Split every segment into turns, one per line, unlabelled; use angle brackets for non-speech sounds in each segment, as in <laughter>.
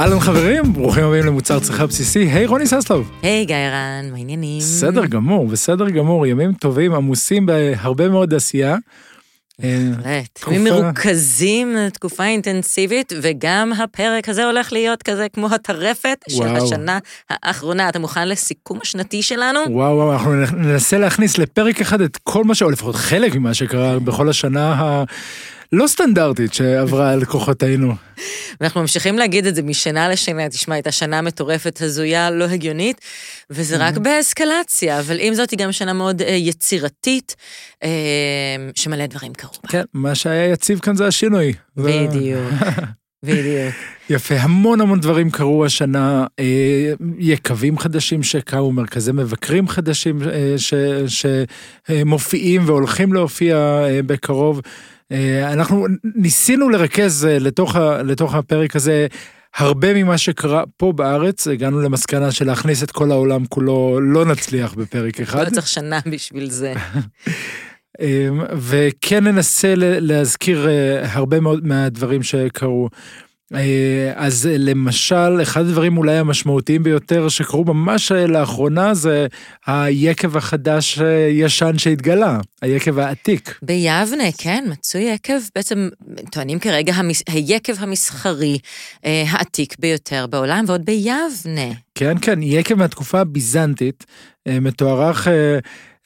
אהלן חברים, ברוכים הבאים למוצר צריכה בסיסי, היי רוני ססלוב.
היי גיא רן, מה העניינים?
בסדר גמור, בסדר גמור, ימים טובים, עמוסים בהרבה מאוד עשייה.
אה, בהחלט, ימים מרוכזים, תקופה אינטנסיבית, וגם הפרק הזה הולך להיות כזה כמו הטרפת של השנה האחרונה. אתה מוכן לסיכום השנתי שלנו?
וואו, וואו, אנחנו ננסה להכניס לפרק אחד את כל מה ש... או לפחות חלק ממה שקרה בכל השנה ה... לא סטנדרטית שעברה על כוחותינו.
ואנחנו ממשיכים להגיד את זה משנה לשנה, תשמע, הייתה שנה מטורפת, הזויה, לא הגיונית, וזה רק באסקלציה, אבל עם זאת היא גם שנה מאוד אה, יצירתית, אה, שמלא דברים קרו בה.
כן, מה שהיה יציב כאן זה השינוי.
בדיוק. <laughs> בדיוק.
יפה, המון המון דברים קרו השנה, אה, יקבים חדשים שקרו, מרכזי מבקרים חדשים שמופיעים והולכים להופיע בקרוב. אה, אנחנו ניסינו לרכז אה, לתוך, ה, לתוך הפרק הזה הרבה ממה שקרה פה בארץ, הגענו למסקנה של להכניס את כל העולם כולו, לא נצליח בפרק אחד.
לא צריך שנה בשביל זה. <laughs>
אמ, וכן ננסה להזכיר אה, הרבה מאוד מהדברים שקרו. אה, אז למשל, אחד הדברים אולי המשמעותיים ביותר שקרו ממש לאחרונה זה היקב החדש-ישן שהתגלה, היקב העתיק.
ביבנה, כן, מצוי יקב, בעצם טוענים כרגע המס... היקב המסחרי אה, העתיק ביותר בעולם, ועוד ביבנה.
כן, כן, יקב מהתקופה הביזנטית, אה, מתוארך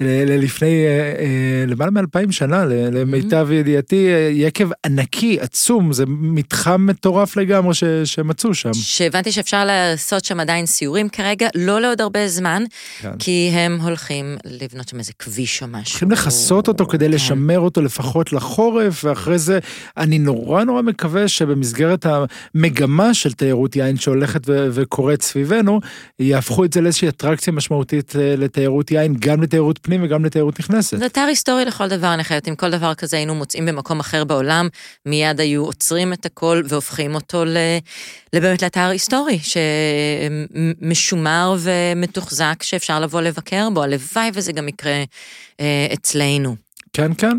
לפני אה, אה, למעלה מאלפיים שנה, למיטב ידיעתי, אה, יקב ענקי, עצום, זה מתחם מטורף לגמרי ש, שמצאו שם.
שהבנתי שאפשר לעשות שם עדיין סיורים כרגע, לא לעוד הרבה זמן, כן. כי הם הולכים לבנות שם איזה כביש או משהו.
צריכים לכסות אותו כדי כן. לשמר אותו לפחות לחורף, ואחרי זה אני נורא נורא מקווה שבמסגרת המגמה של תיירות יין שהולכת וקורית סביבנו, יהפכו את זה לאיזושהי אטרקציה משמעותית לתיירות יין, גם לתיירות פנים וגם לתיירות נכנסת.
זה אתר היסטורי לכל דבר, אני חייבת, אם כל דבר כזה היינו מוצאים במקום אחר בעולם, מיד היו עוצרים את הכל והופכים אותו לבאמת לאתר היסטורי, שמשומר ומתוחזק, שאפשר לבוא לבקר בו, הלוואי וזה גם יקרה אה, אצלנו.
כן, כן.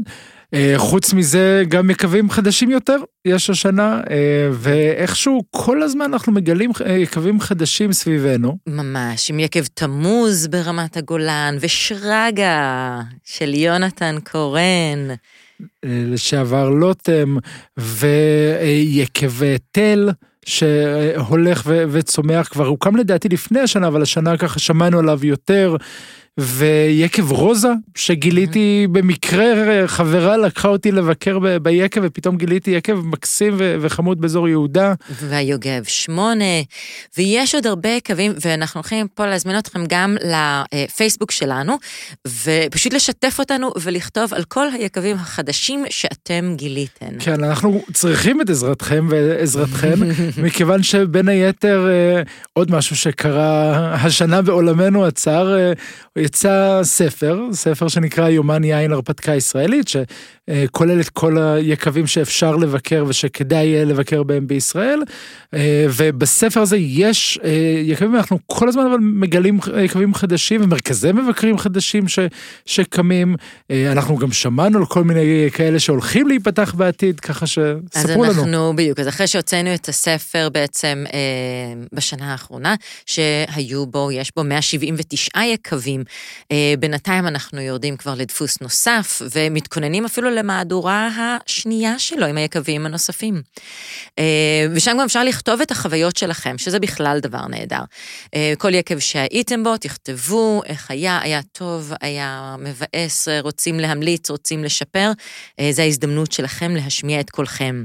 אה, חוץ מזה, גם יקבים חדשים יותר יש השנה, אה, ואיכשהו כל הזמן אנחנו מגלים אה, יקבים חדשים סביבנו.
ממש, עם יקב תמוז ברמת הגולן, ושרגא של יונתן קורן.
לשעבר לוטם, ויקב תל. שהולך וצומח כבר הוקם לדעתי לפני השנה אבל השנה ככה שמענו עליו יותר ויקב רוזה, שגיליתי במקרה, חברה לקחה אותי לבקר ביקב, ופתאום גיליתי יקב מקסים וחמוד באזור יהודה.
והיוגב שמונה, ויש עוד הרבה יקבים, ואנחנו הולכים פה להזמין אתכם גם לפייסבוק שלנו, ופשוט לשתף אותנו ולכתוב על כל היקבים החדשים שאתם גיליתם.
כן, אנחנו צריכים את עזרתכם ועזרתכם, <laughs> מכיוון שבין היתר אה, עוד משהו שקרה השנה בעולמנו הצר, אה, יצא ספר, ספר שנקרא יומן יין הרפתקה ישראלית, שכולל את כל היקבים שאפשר לבקר ושכדאי לבקר בהם בישראל. ובספר הזה יש יקבים, אנחנו כל הזמן אבל מגלים יקבים חדשים ומרכזי מבקרים חדשים ש, שקמים. אנחנו גם שמענו על כל מיני כאלה שהולכים להיפתח בעתיד, ככה שספרו לנו.
אז אנחנו, בדיוק, אז אחרי שהוצאנו את הספר בעצם בשנה האחרונה, שהיו בו, יש בו 179 יקבים. אה, בינתיים אנחנו יורדים כבר לדפוס נוסף, ומתכוננים אפילו למהדורה השנייה שלו עם היקבים הנוספים. אה, ושם גם אפשר לכתוב את החוויות שלכם, שזה בכלל דבר נהדר. אה, כל יקב שהייתם בו, תכתבו איך היה, היה טוב, היה מבאס, רוצים להמליץ, רוצים לשפר, זו ההזדמנות שלכם להשמיע את קולכם.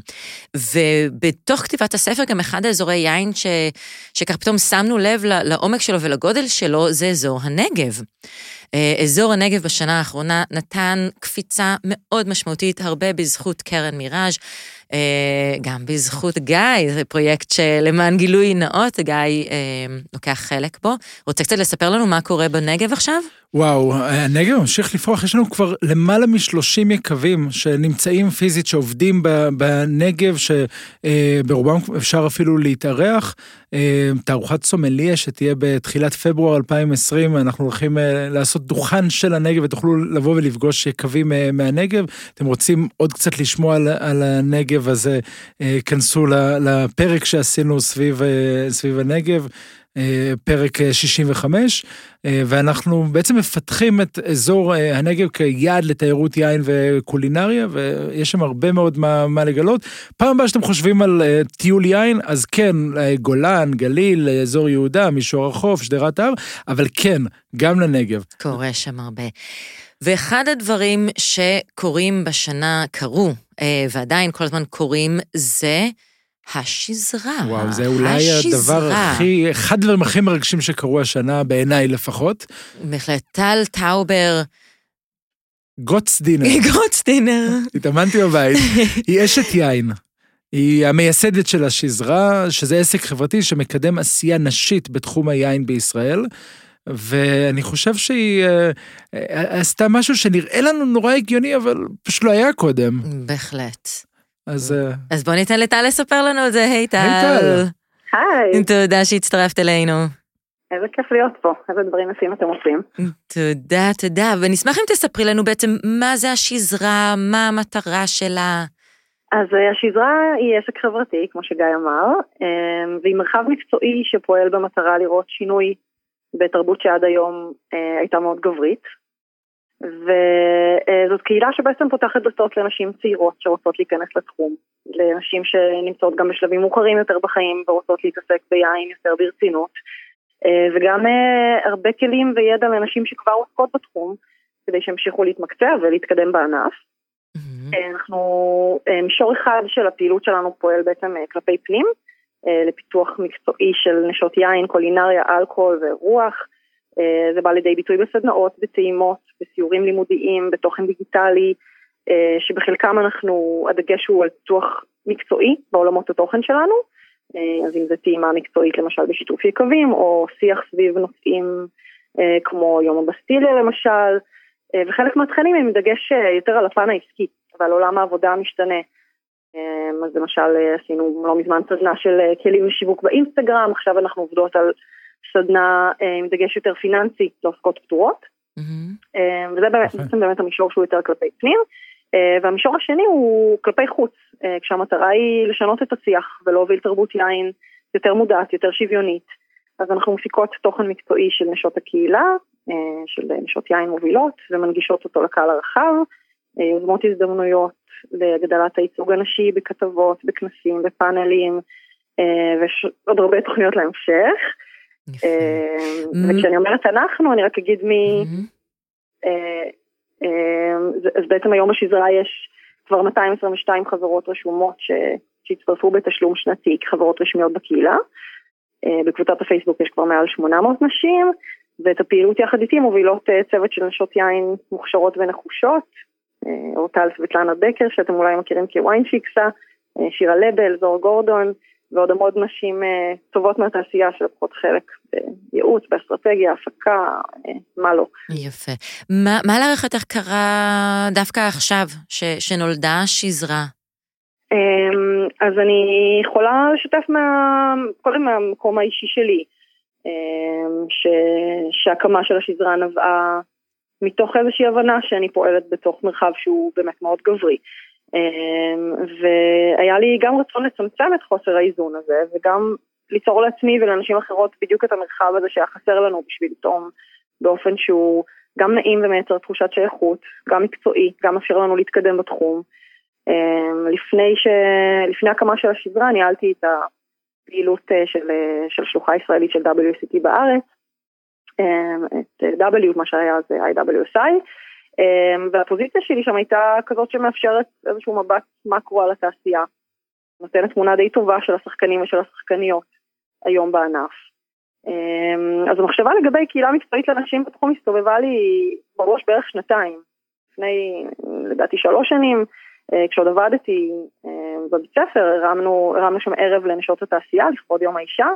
ובתוך כתיבת הספר, גם אחד האזורי יין ש... שכך פתאום שמנו לב לעומק שלו ולגודל שלו, זה אזור הנגב. אה, אזור הנגב בשנה האחרונה נתן קפיצה מאוד משמעותית, הרבה בזכות קרן מיראז', אה, גם בזכות גיא, זה פרויקט שלמען גילוי נאות, גיא אה, לוקח חלק בו. רוצה קצת לספר לנו מה קורה בנגב עכשיו?
וואו, הנגב ממשיך לפרוח, יש לנו כבר למעלה מ-30 יקבים שנמצאים פיזית, שעובדים בנגב, שברובם אפשר אפילו להתארח. אה, תערוכת סומליה שתהיה בתחילת פברואר 2020, אנחנו הולכים אה, לעשות דוכן של הנגב ותוכלו לבוא ולפגוש יקבים אה, מהנגב. אתם רוצים עוד קצת לשמוע על, על הנגב, אז כנסו לפרק שעשינו סביב, סביב הנגב. פרק 65, ואנחנו בעצם מפתחים את אזור הנגב כיעד לתיירות יין וקולינריה, ויש שם הרבה מאוד מה, מה לגלות. פעם הבאה שאתם חושבים על טיול יין, אז כן, גולן, גליל, אזור יהודה, מישור החוף, שדרת הר, אבל כן, גם לנגב.
קורה שם הרבה. ואחד הדברים שקורים בשנה, קרו, ועדיין כל הזמן קורים, זה... השזרה.
וואו, זה אולי השזרה. הדבר הכי, אחד הדברים הכי מרגשים שקרו השנה, בעיניי לפחות.
בהחלט, טל טאובר.
גוטסדינר. <laughs>
גוטסדינר.
התאמנתי בבית. <laughs> היא אשת יין. היא המייסדת של השזרה, שזה עסק חברתי שמקדם עשייה נשית בתחום היין בישראל. ואני חושב שהיא אה, אה, עשתה משהו שנראה לנו נורא הגיוני, אבל פשוט לא היה קודם.
בהחלט.
אז... אה,
אז בוא ניתן לטל לספר לנו על זה, היי טל.
היי.
תודה שהצטרפת אלינו.
איזה כיף להיות פה, איזה דברים יפים אתם עושים.
תודה, תודה, ונשמח אם תספרי לנו בעצם מה זה השזרה, מה המטרה שלה.
אז אה, השזרה היא עסק חברתי, כמו שגיא אמר, אה, והיא מרחב מקצועי שפועל במטרה לראות שינוי בתרבות שעד היום הייתה מאוד גברית, וזאת קהילה שבעצם פותחת דלתות לנשים צעירות שרוצות להיכנס לתחום, לנשים שנמצאות גם בשלבים מאוחרים יותר בחיים ורוצות להתעסק ביין יותר ברצינות, אה, וגם אה, הרבה כלים וידע לנשים שכבר עוסקות בתחום, כדי שימשיכו להתמקצע ולהתקדם בענף. Mm-hmm. אנחנו, מישור אחד של הפעילות שלנו פועל בעצם כלפי פנים, לפיתוח מקצועי של נשות יין, קולינריה, אלכוהול ורוח. אה, זה בא לידי ביטוי בסדנאות, בטעימות, בסיורים לימודיים, בתוכן דיגיטלי, אה, שבחלקם אנחנו, הדגש הוא על פיתוח מקצועי בעולמות התוכן שלנו, אה, אז אם זה טעימה מקצועית למשל בשיתוף יקבים, או שיח סביב נושאים כמו יום הבסטיליה למשל, וחלק מהתכנים הם דגש יותר על הפן העסקי ועל עולם העבודה המשתנה. אז למשל עשינו לא מזמן סדנה של כלים לשיווק באינסטגרם, עכשיו אנחנו עובדות על סדנה אה, עם דגש יותר פיננסי לעוסקות פטורות. Mm-hmm. וזה באמת, בעצם באמת המישור שהוא יותר כלפי פנים. אה, והמישור השני הוא כלפי חוץ, כשהמטרה היא לשנות את השיח ולהוביל תרבות יין יותר מודעת, יותר שוויונית. אז אנחנו מפיקות תוכן מקצועי של נשות הקהילה, של נשות יין מובילות, ומנגישות אותו לקהל הרחב, יוזמות הזדמנויות להגדלת הייצוג הנשי בכתבות, בכנסים, בפאנלים, ויש עוד הרבה תוכניות להמשך. וכשאני אומרת אנחנו, אני רק אגיד מי... אה, אמ, אז בעצם היום בשזרה יש כבר 222 חברות רשומות שהצטרפו בתשלום שנתי כחברות רשמיות בקהילה. אה, בקבוצת הפייסבוק יש כבר מעל 800 נשים, ואת הפעילות יחד איתי מובילות אה, צוות של נשות יין מוכשרות ונחושות. אורטל סבטלנה בקר, שאתם אולי מכירים כוויין פיקסה, שירה לבל, זור גורדון, ועוד המון נשים אה, טובות מהתעשייה שלוקחות חלק בייעוץ, באסטרטגיה, הפקה, אה, מה לא.
יפה. מה, מה להערכתך קרה דווקא עכשיו, ש, שנולדה שזרה?
אמ, אז אני יכולה לשתף מה, קודם מהמקום האישי שלי, אמ, ש, שהקמה של השזרה נבעה מתוך איזושהי הבנה שאני פועלת בתוך מרחב שהוא באמת מאוד גברי. אמ, והיה לי גם רצון לצמצם את חוסר האיזון הזה, וגם ליצור לעצמי ולאנשים אחרות בדיוק את המרחב הזה שהיה חסר לנו בשביל לטעום באופן שהוא גם נעים ומייצר תחושת שייכות, גם מקצועי, גם מאפשר לנו להתקדם בתחום. אמ, לפני, ש... לפני הקמה של השדרה ניהלתי את הפעילות אה, של, אה, של שלוחה ישראלית של WCT בארץ, אמ, את W, מה שהיה זה IWSI, והפוזיציה שלי שם הייתה כזאת שמאפשרת איזשהו מבט מקרו על התעשייה. נותנת תמונה די טובה של השחקנים ושל השחקניות היום בענף. אמ, אז המחשבה לגבי קהילה מקצועית לנשים בתחום הסתובבה לי בראש בערך שנתיים. לפני לדעתי שלוש שנים, אה, כשעוד עבדתי אה, בבית ספר, הרמנו, הרמנו שם ערב לנשות התעשייה לכבוד יום האישה,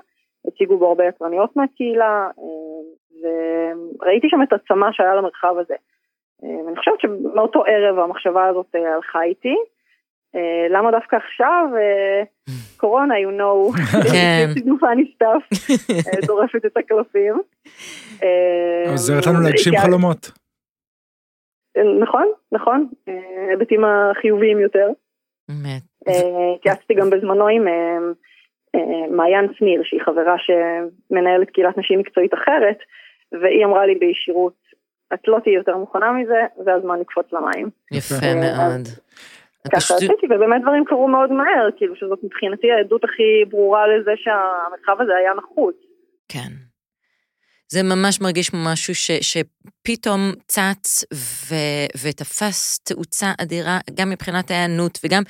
הציגו בו הרבה יצרניות מהקהילה, וראיתי שם את הצמא שהיה למרחב הזה. ואני חושבת שמאותו ערב המחשבה הזאת הלכה איתי. למה דווקא עכשיו? קורונה, you know,
כן. <laughs>
funny stuff, דורפת את הקלפים.
עוזרת לנו להגשים חלומות.
נכון, נכון, היבטים החיוביים יותר.
באמת.
התייעצתי גם בזמנו עם מעיין שניר, שהיא חברה שמנהלת קהילת נשים מקצועית אחרת, והיא אמרה לי בישירות, את לא תהיי יותר מוכנה מזה, זה הזמן לקפוץ למים.
יפה מאוד.
ככה עשיתי, ובאמת דברים קרו מאוד מהר, כאילו שזאת מבחינתי העדות הכי ברורה לזה שהמרחב הזה היה נחוץ.
כן. זה ממש מרגיש כמו משהו ש, שפתאום צץ ו, ותפס תאוצה אדירה, גם מבחינת ההיענות, וגם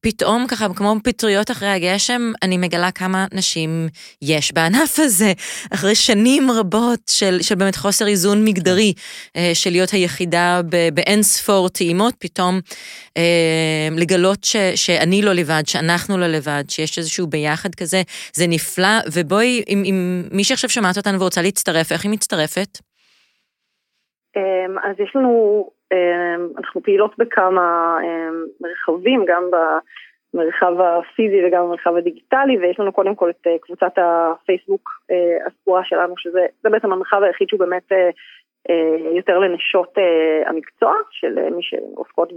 פתאום ככה, כמו פטריות אחרי הגשם, אני מגלה כמה נשים יש בענף הזה, אחרי שנים רבות של, של באמת חוסר איזון מגדרי, אה, של להיות היחידה באין ספור טעימות, פתאום אה, לגלות ש, שאני לא לבד, שאנחנו לא לבד, שיש איזשהו ביחד כזה, זה נפלא, ובואי, אם, אם מי שעכשיו שומעת אותנו ורוצה להצטרף, איך היא מצטרפת?
אז יש לנו, אנחנו פעילות בכמה מרחבים, גם במרחב הפיזי וגם במרחב הדיגיטלי, ויש לנו קודם כל את קבוצת הפייסבוק הסגורה שלנו, שזה בעצם המרחב היחיד שהוא באמת יותר לנשות המקצוע, של מי שעוסקות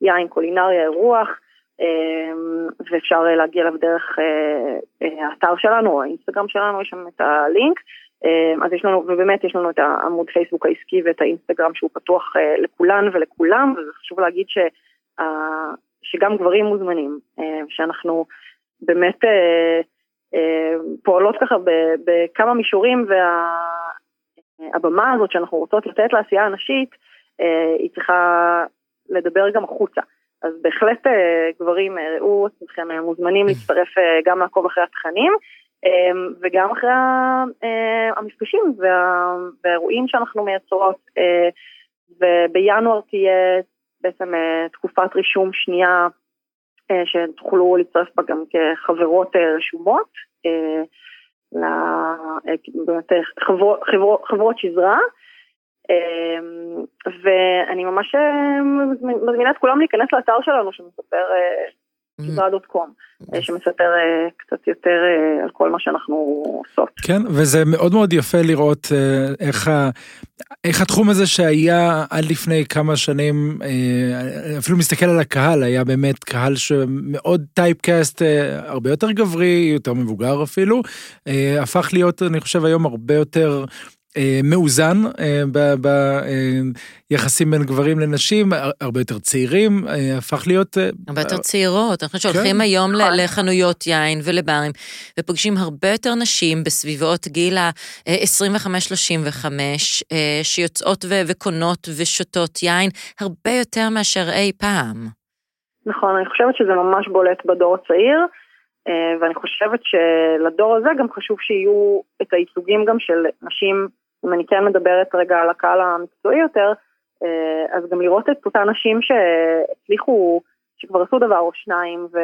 ביין, קולינריה, אירוח. ואפשר להגיע אליו דרך האתר שלנו או האינסטגרם שלנו, יש שם את הלינק. אז יש לנו, ובאמת יש לנו את העמוד פייסבוק העסקי ואת האינסטגרם שהוא פתוח לכולן ולכולם, וזה חשוב להגיד ש, שגם גברים מוזמנים, שאנחנו באמת פועלות ככה בכמה מישורים, והבמה הזאת שאנחנו רוצות לתת לעשייה הנשית, היא צריכה לדבר גם החוצה. אז בהחלט גברים, ראו עצמכם מוזמנים להצטרף גם לעקוב אחרי התכנים. וגם אחרי המפגשים והאירועים שאנחנו מייצרות, ובינואר תהיה בעצם תקופת רישום שנייה שתוכלו להצטרף בה גם כחברות רשומות, באמת חברות שזרה. ואני ממש מזמינה את כולם להיכנס לאתר שלנו שמספר שזרה.קום, mm-hmm. שמספר אה, קצת יותר אה, על כל מה שאנחנו עושות.
כן, וזה מאוד מאוד יפה לראות אה, איך, איך התחום הזה שהיה עד לפני כמה שנים, אפילו מסתכל על הקהל, היה באמת קהל שמאוד טייפקאסט, הרבה יותר גברי, יותר מבוגר אפילו, הפך להיות, אני חושב, היום הרבה יותר... אה, מאוזן אה, ביחסים בין גברים לנשים, הרבה יותר צעירים, אה, הפך להיות...
הרבה יותר צעירות, אנחנו שהולכים כן. היום נכון. לחנויות יין ולברים, ופוגשים הרבה יותר נשים בסביבות גיל ה-25-35, שיוצאות וקונות ושותות יין, הרבה יותר מאשר אי פעם.
נכון, אני חושבת שזה ממש בולט בדור הצעיר. ואני חושבת שלדור הזה גם חשוב שיהיו את הייצוגים גם של נשים אם אני כן מדברת רגע על הקהל המקצועי יותר, אה, אז גם לראות את אותן נשים שהצליחו, שכבר עשו דבר או שניים, ו,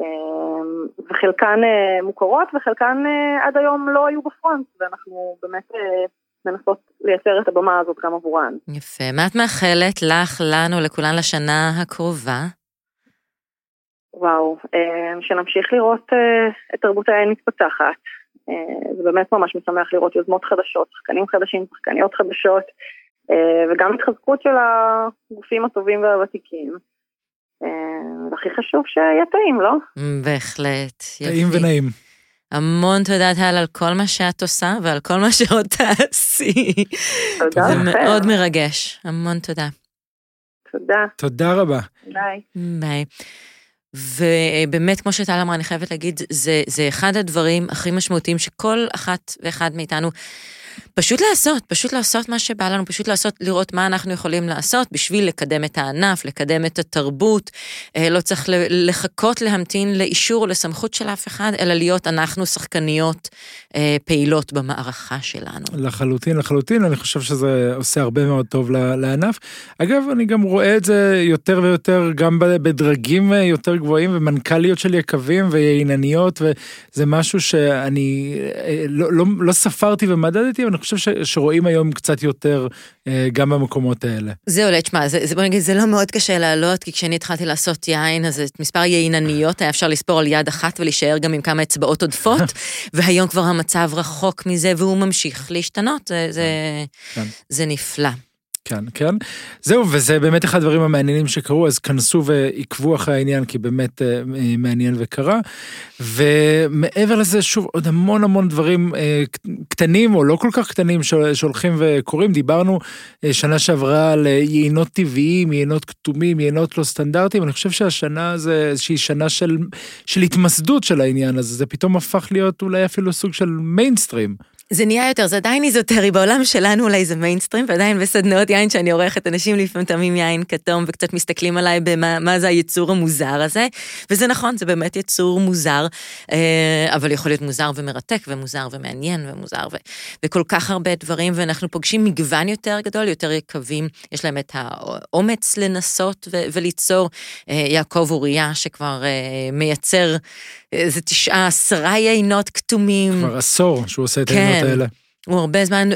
אה, וחלקן אה, מוכרות וחלקן עד היום לא היו בפרונט, ואנחנו באמת מנסות לייצר את הבמה הזאת גם עבורן.
יפה. מה את מאחלת לך, לנו, לכולן לשנה הקרובה?
וואו, שנמשיך לראות את תרבות העין מתפתחת. אה, זה באמת ממש משמח לראות יוזמות חדשות, שחקנים חדשים, שחקניות חדשות, אה, וגם התחזקות של הגופים הטובים והוותיקים. אה, והכי חשוב שיהיה טעים, לא?
בהחלט.
טעים ונעים.
המון תודה טל על כל מה שאת עושה ועל כל מה שעוד תעשי.
תודה
לכם. זה מאוד מרגש, המון תודה.
תודה.
תודה רבה.
ביי.
ביי. ובאמת, כמו שטל אמרה, אני חייבת להגיד, זה, זה אחד הדברים הכי משמעותיים שכל אחת ואחד מאיתנו פשוט לעשות, פשוט לעשות מה שבא לנו, פשוט לעשות, לראות מה אנחנו יכולים לעשות בשביל לקדם את הענף, לקדם את התרבות. אה, לא צריך לחכות להמתין לאישור או לסמכות של אף אחד, אלא להיות אנחנו שחקניות אה, פעילות במערכה שלנו.
לחלוטין, לחלוטין, אני חושב שזה עושה הרבה מאוד טוב לענף. אגב, אני גם רואה את זה יותר ויותר גם בדרגים אה, יותר גבוהים ומנכ"ליות של יקבים ויינניות, וזה משהו שאני לא, לא, לא ספרתי ומדדתי. אבל אני חושב ש, שרואים היום קצת יותר אה, גם במקומות האלה.
זהו, לא, תשמע, זה, זה, בוא נגיד, זה לא מאוד קשה לעלות, כי כשאני התחלתי לעשות יין, אז את מספר יינניות היה אפשר לספור על יד אחת ולהישאר גם עם כמה אצבעות עודפות, <laughs> והיום כבר המצב רחוק מזה, והוא ממשיך להשתנות, זה, זה,
כן.
זה נפלא.
כן, כן. זהו, וזה באמת אחד הדברים המעניינים שקרו, אז כנסו ועקבו אחרי העניין, כי באמת אה, מעניין וקרה. ומעבר לזה, שוב, עוד המון המון דברים אה, קטנים, או לא כל כך קטנים, שהולכים וקורים. דיברנו אה, שנה שעברה על יינות טבעיים, יינות כתומים, יינות לא סטנדרטיים. אני חושב שהשנה זה איזושהי שנה של, של התמסדות של העניין הזה, זה פתאום הפך להיות אולי אפילו סוג של מיינסטרים.
זה נהיה יותר, זה עדיין איזוטרי, בעולם שלנו אולי זה מיינסטרים, ועדיין בסדנאות יין שאני עורכת, אנשים לפעמים טועמים יין כתום וקצת מסתכלים עליי במה זה היצור המוזר הזה, וזה נכון, זה באמת יצור מוזר, אה, אבל יכול להיות מוזר ומרתק, ומוזר ומעניין, ומוזר, ו, וכל כך הרבה דברים, ואנחנו פוגשים מגוון יותר גדול, יותר יקבים, יש להם את האומץ לנסות ו, וליצור. אה, יעקב אוריה, שכבר אה, מייצר איזה תשעה, עשרה יינות כתומים.
כבר עשור שהוא עושה את כן. היינות האלה.
הוא הרבה זמן,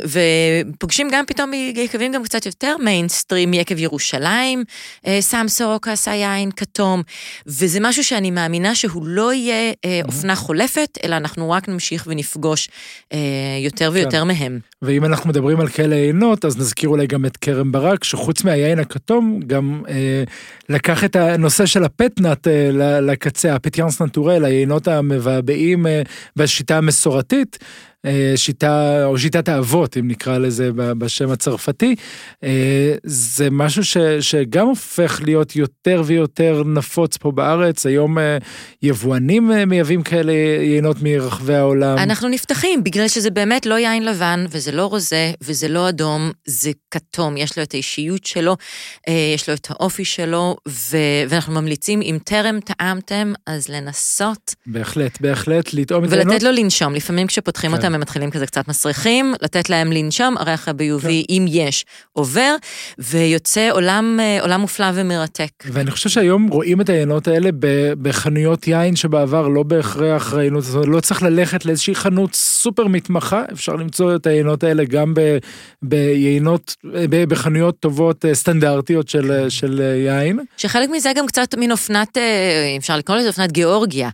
ופוגשים גם פתאום יקבים גם קצת יותר מיינסטרים, יקב ירושלים, אה, סם סורוקה עשה יין כתום, וזה משהו שאני מאמינה שהוא לא יהיה אה, אופנה חולפת, אלא אנחנו רק נמשיך ונפגוש אה, יותר ויותר כן. מהם.
ואם אנחנו מדברים על כאלה יינות, אז נזכיר אולי גם את כרם ברק, שחוץ מהיין הכתום, גם אה, לקח את הנושא של הפטנאט אה, לקצה, הפטיאנס נטורל, היינות המבעבעים אה, בשיטה המסורתית. אה, שיטה, או שיטת האבות, אם נקרא לזה בשם הצרפתי, אה, זה משהו ש, שגם הופך להיות יותר ויותר נפוץ פה בארץ. היום אה, יבואנים מייבאים כאלה יינות מרחבי העולם.
אנחנו נפתחים, בגלל שזה באמת לא יין לבן, וזה לא רוזה, וזה לא אדום, זה כתום, יש לו את האישיות שלו, יש לו את האופי שלו, ו... ואנחנו ממליצים, אם טרם טעמתם, אז לנסות.
בהחלט, בהחלט, לטעום
את. ולתת לו לנשום, לפעמים כשפותחים כן. אותם הם מתחילים כזה קצת מסריחים, לתת להם לנשום, הריח הביובי, כן. אם יש, עובר, ויוצא עולם, אה, עולם מופלא ומרתק.
ואני חושב שהיום רואים את היינות האלה בחנויות יין שבעבר לא בהכרח ראינו, זאת אומרת, לא צריך ללכת לאיזושהי חנות סופר מתמחה, אפשר למצוא את היינות האלה גם ב, ביינות, בחנויות טובות אה, סטנדרטיות של, אה, של יין.
שחלק מזה גם קצת מין אופנת, אפשר לקרוא לזה אופנת גיאורגיה.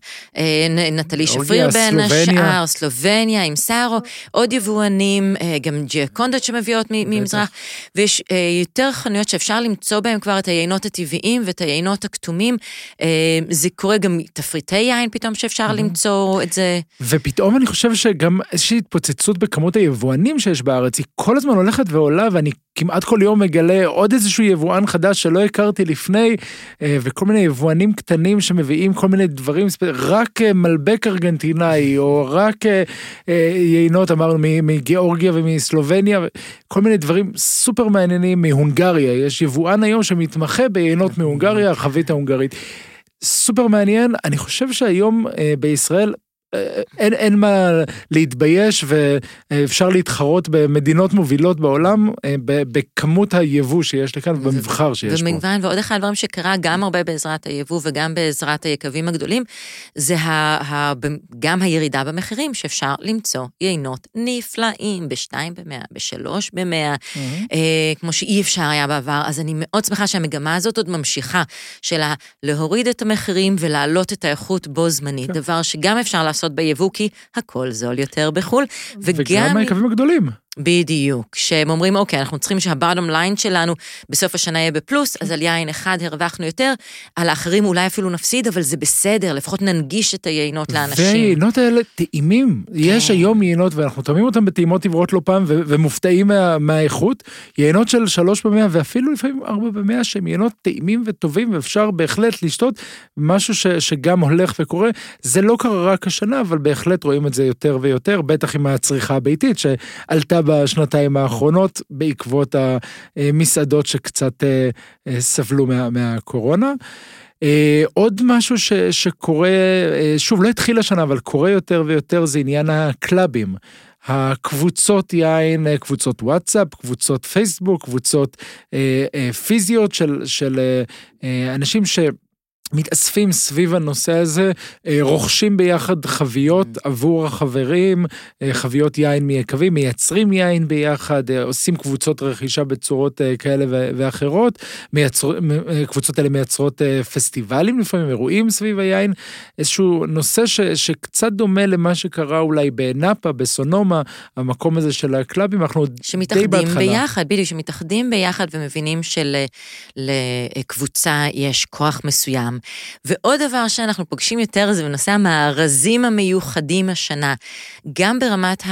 נטלי שפריר בין השאר, סלובניה עם סארו, עוד יבואנים, אה, גם ג'קונדות שמביאות ממזרח, ויש אה, יותר חנויות שאפשר למצוא בהם כבר את היינות הטבעיים ואת היינות הכתומים. אה, זה קורה גם תפריטי יין פתאום שאפשר למצוא את זה.
ופתאום אני חושב שגם איזושהי התפוצצות בכמות היבואנים שיש בארץ, היא כל הזמן הולכת ועולה, ואני כמעט כל יום מגלה עוד איזשהו יבואן חדש שלא הכרתי לפני, וכל מיני יבואנים קטנים שמביאים כל מיני דברים, רק מלבק ארגנטינאי, או רק יינות, אמרנו, מגיאורגיה ומסלובניה, כל מיני דברים סופר מעניינים מהונגריה. יש יבואן היום שמתמחה ביינות מהונגריה, החבית ההונגרית. סופר מעניין, אני חושב שהיום אה, בישראל אין, אין מה להתבייש ואפשר להתחרות במדינות מובילות בעולם אה, בכמות היבוא שיש לכאן ובמבחר שיש
ומגוון, פה. ומגוון, ועוד אחד הדברים שקרה גם הרבה בעזרת היבוא וגם בעזרת היקבים הגדולים, זה ה, ה, גם הירידה במחירים שאפשר למצוא יינות נפלאים בשתיים במאה, בשלוש במאה, mm-hmm. אה, כמו שאי אפשר היה בעבר, אז אני מאוד שמחה שהמגמה הזאת עוד ממשיכה, של להוריד את המחירים ולהעלות את האיכות בו זמנית, כן. דבר שגם אפשר לעשות. לעשות ביבוא, כי הכל זול יותר בחו"ל.
וגם... היקבים הגדולים.
בדיוק, שהם אומרים, אוקיי, אנחנו צריכים שהבאדום ליין שלנו בסוף השנה יהיה בפלוס, אז על יין אחד הרווחנו יותר, על האחרים אולי אפילו נפסיד, אבל זה בסדר, לפחות ננגיש את היינות לאנשים.
והיינות האלה טעימים. כן. יש היום יינות, ואנחנו טועמים אותם בטעימות עברות לא פעם, ומופתעים מה, מהאיכות. יינות של שלוש במאה, ואפילו לפעמים ארבע במאה, שהם יינות טעימים וטובים, ואפשר בהחלט לשתות משהו ש, שגם הולך וקורה. זה לא קרה רק השנה, אבל בהחלט רואים את זה יותר ויותר, בטח עם הצריכה הביתית, שעלתה בשנתיים האחרונות בעקבות המסעדות שקצת אה, אה, סבלו מה, מהקורונה. אה, עוד משהו ש, שקורה, שוב, לא התחיל השנה, אבל קורה יותר ויותר, זה עניין הקלאבים. הקבוצות יין, קבוצות וואטסאפ, קבוצות פייסבוק, קבוצות אה, אה, פיזיות של, של אה, אנשים ש... מתאספים סביב הנושא הזה, אה, רוכשים ביחד חביות mm. עבור החברים, אה, חביות יין מיקבים, מייצרים יין ביחד, אה, עושים קבוצות רכישה בצורות כאלה ואחרות, מייצר, קבוצות האלה מייצרות פסטיבלים לפעמים, אירועים סביב היין, איזשהו נושא ש, שקצת דומה למה שקרה אולי בנאפה, בסונומה, המקום הזה של הקלאבים, אנחנו די בהתחלה.
שמתאחדים ביחד, בדיוק, שמתאחדים ביחד ומבינים שלקבוצה יש כוח מסוים. ועוד דבר שאנחנו פוגשים יותר זה בנושא המארזים המיוחדים השנה, גם ברמת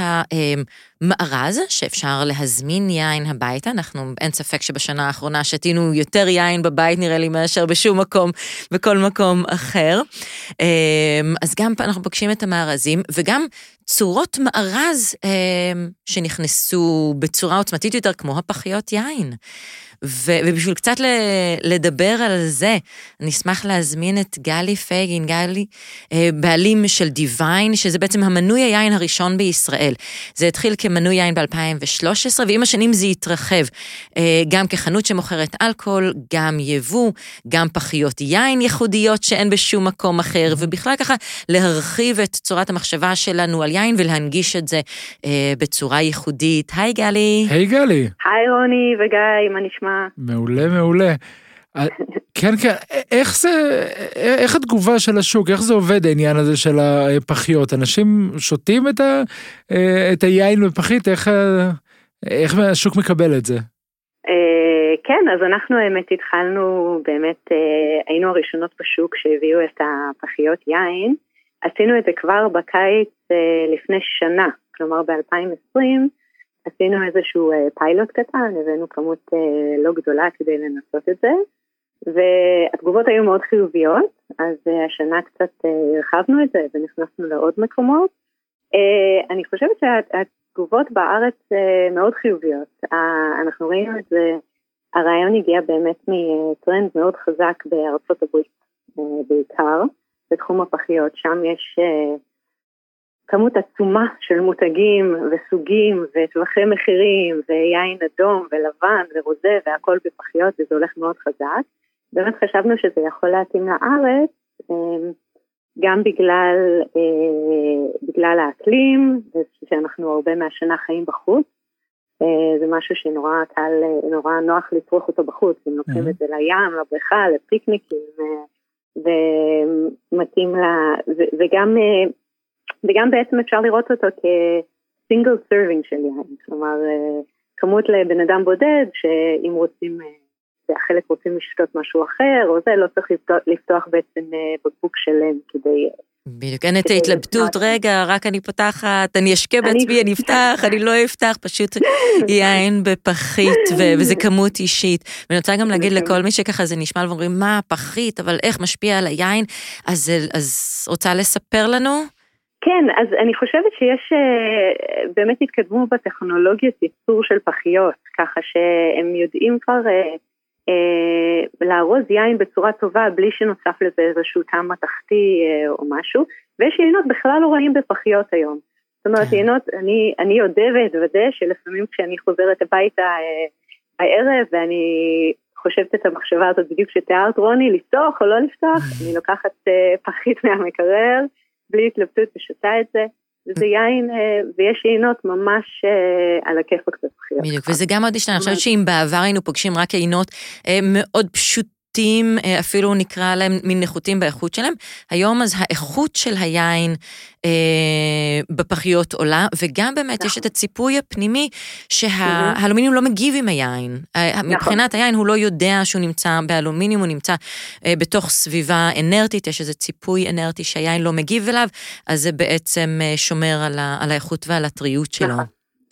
המארז, שאפשר להזמין יין הביתה, אנחנו, אין ספק שבשנה האחרונה שתינו יותר יין בבית נראה לי מאשר בשום מקום, בכל מקום אחר. אמ, אז גם אנחנו פוגשים את המארזים, וגם צורות מארז שנכנסו בצורה עוצמתית יותר, כמו הפחיות יין. ובשביל קצת לדבר על זה, אני אשמח להזמין את גלי פייגין, גלי, אה, בעלים של דיוויין, שזה בעצם המנוי היין הראשון בישראל. זה התחיל כמנוי יין ב-2013, ועם השנים זה התרחב, אה, גם כחנות שמוכרת אלכוהול, גם יבוא, גם פחיות יין ייחודיות שאין בשום מקום אחר, ובכלל ככה להרחיב את צורת המחשבה שלנו על יין ולהנגיש את זה אה, בצורה ייחודית. היי גלי.
היי גלי.
היי רוני וגיא, מה נשמע?
מעולה, מעולה. אה, כן, כן, איך זה, איך התגובה של השוק, איך זה עובד העניין הזה של הפחיות? אנשים שותים את, ה, אה, את היין בפחית, איך, איך השוק מקבל את זה?
אה, כן, אז אנחנו האמת התחלנו, באמת היינו הראשונות בשוק שהביאו את הפחיות יין. עשינו את זה כבר בקיץ לפני שנה, כלומר ב-2020. עשינו איזשהו אה, פיילוט קטן, הבאנו כמות אה, לא גדולה כדי לנסות את זה, והתגובות היו מאוד חיוביות, אז אה, השנה קצת הרחבנו את זה ונכנסנו לעוד מקומות. אני חושבת שהתגובות בארץ מאוד חיוביות. אנחנו ראינו את זה, הרעיון הגיע באמת מטרנד מאוד חזק בארצות הברית בעיקר, בתחום הפחיות, שם יש כמות עצומה של מותגים וסוגים וטווחי מחירים ויין אדום ולבן ורוזה והכל בפחיות וזה הולך מאוד חזק. באמת חשבנו שזה יכול להתאים לארץ אמ, גם בגלל, אה, בגלל האקלים ושאנחנו הרבה מהשנה חיים בחוץ. אה, זה משהו שנורא קל, נורא נוח לצרוך אותו בחוץ, אם לוקחים את זה לים, לבריכה, לפיקניקים, אה, ומתאים ל... וגם וגם בעצם אפשר לראות אותו כ single serving של יין, כלומר אה, כמות לבן אדם בודד שאם רוצים, אה, רוצים לשתות משהו אחר או זה, לא צריך לפתוח, לפתוח בעצם אה, בקבוק שלם כדי...
בדיוק, אין את ההתלבטות, רגע, רק אני פותחת, אני אשקה בעצמי, אני אפתח, אני לא אפתח, פשוט <laughs> יין בפחית, וזה כמות אישית. ואני רוצה גם להגיד לכל מי שככה זה נשמע ואומרים, מה, פחית, אבל איך משפיע על היין, אז רוצה לספר לנו?
כן, אז אני חושבת שיש uh, באמת התקדמו בטכנולוגיות ייצור של פחיות, ככה שהם יודעים כבר uh, לארוז יין בצורה טובה בלי שנוסף לזה איזשהו טעם מתכתי uh, או משהו, ויש יינות בכלל לא רעים בפחיות היום. זאת אומרת, כן. יינות, אני, אני אודה ואתוודה שלפעמים כשאני חוזרת הביתה uh, הערב ואני חושבת את המחשבה הזאת בדיוק שתיארת רוני, לפתוח או לא לפתוח, <laughs> אני לוקחת uh, פחית מהמקרר. בלי התלבטות ושותה את זה. וזה יין, אה, ויש יינות ממש אה, על הכיפאק בפחיות.
בדיוק, וזה גם עוד השתנה, אני חושבת שאם בעבר היינו פוגשים רק יינות אה, מאוד פשוטים, אפילו נקרא להם מין נחותים באיכות שלהם, היום אז האיכות של היין אה, בפחיות עולה, וגם באמת נכון. יש את הציפוי הפנימי שהאלומיניום לא מגיב עם היין. נכון. מבחינת היין הוא לא יודע שהוא נמצא באלומיניום, הוא נמצא אה, בתוך סביבה אנרטית, יש איזה ציפוי אנרטי שהיין לא מגיב אליו, אז זה בעצם אה, שומר על, ה, על האיכות ועל הטריות שלו.
נכון,